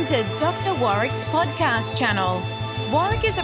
Welcome to Dr. Warwick's podcast channel. Warwick is a